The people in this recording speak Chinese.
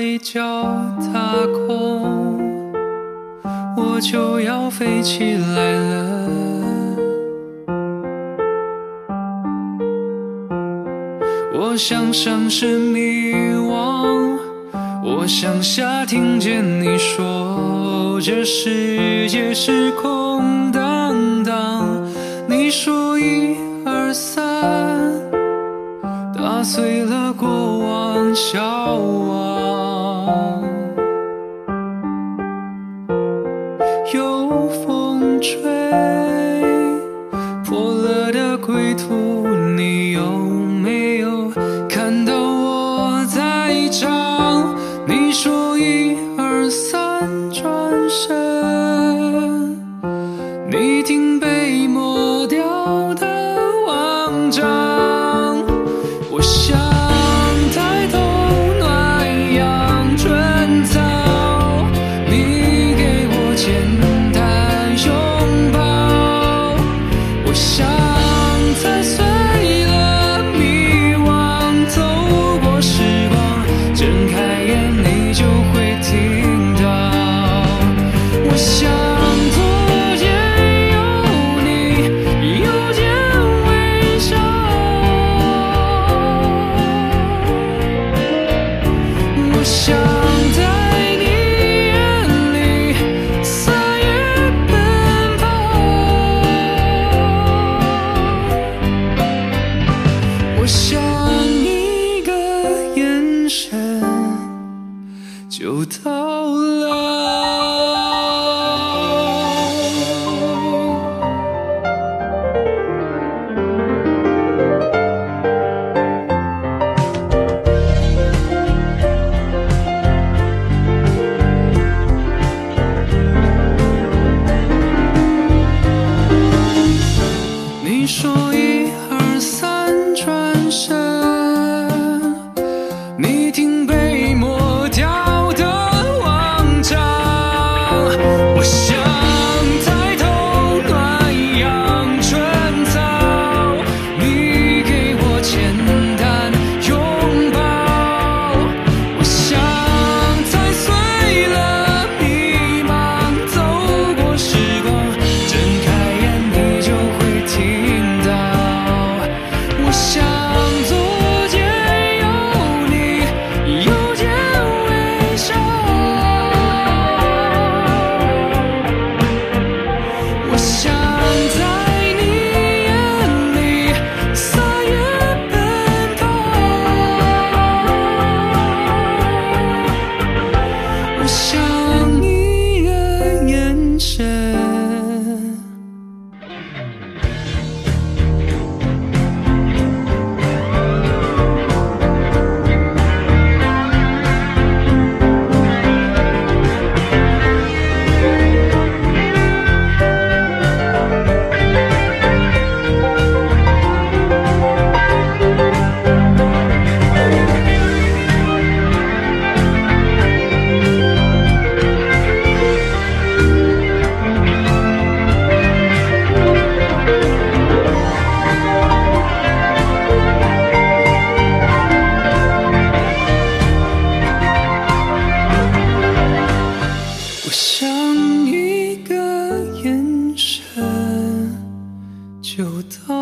一脚踏空，我就要飞起来了。我向上是迷惘，我向下听见你说这世界是空荡荡。你说一二三，打碎了过归途，你有没有看到我在找？你说一二三，转身，你听被抹掉的网章。想一个眼神就到。就到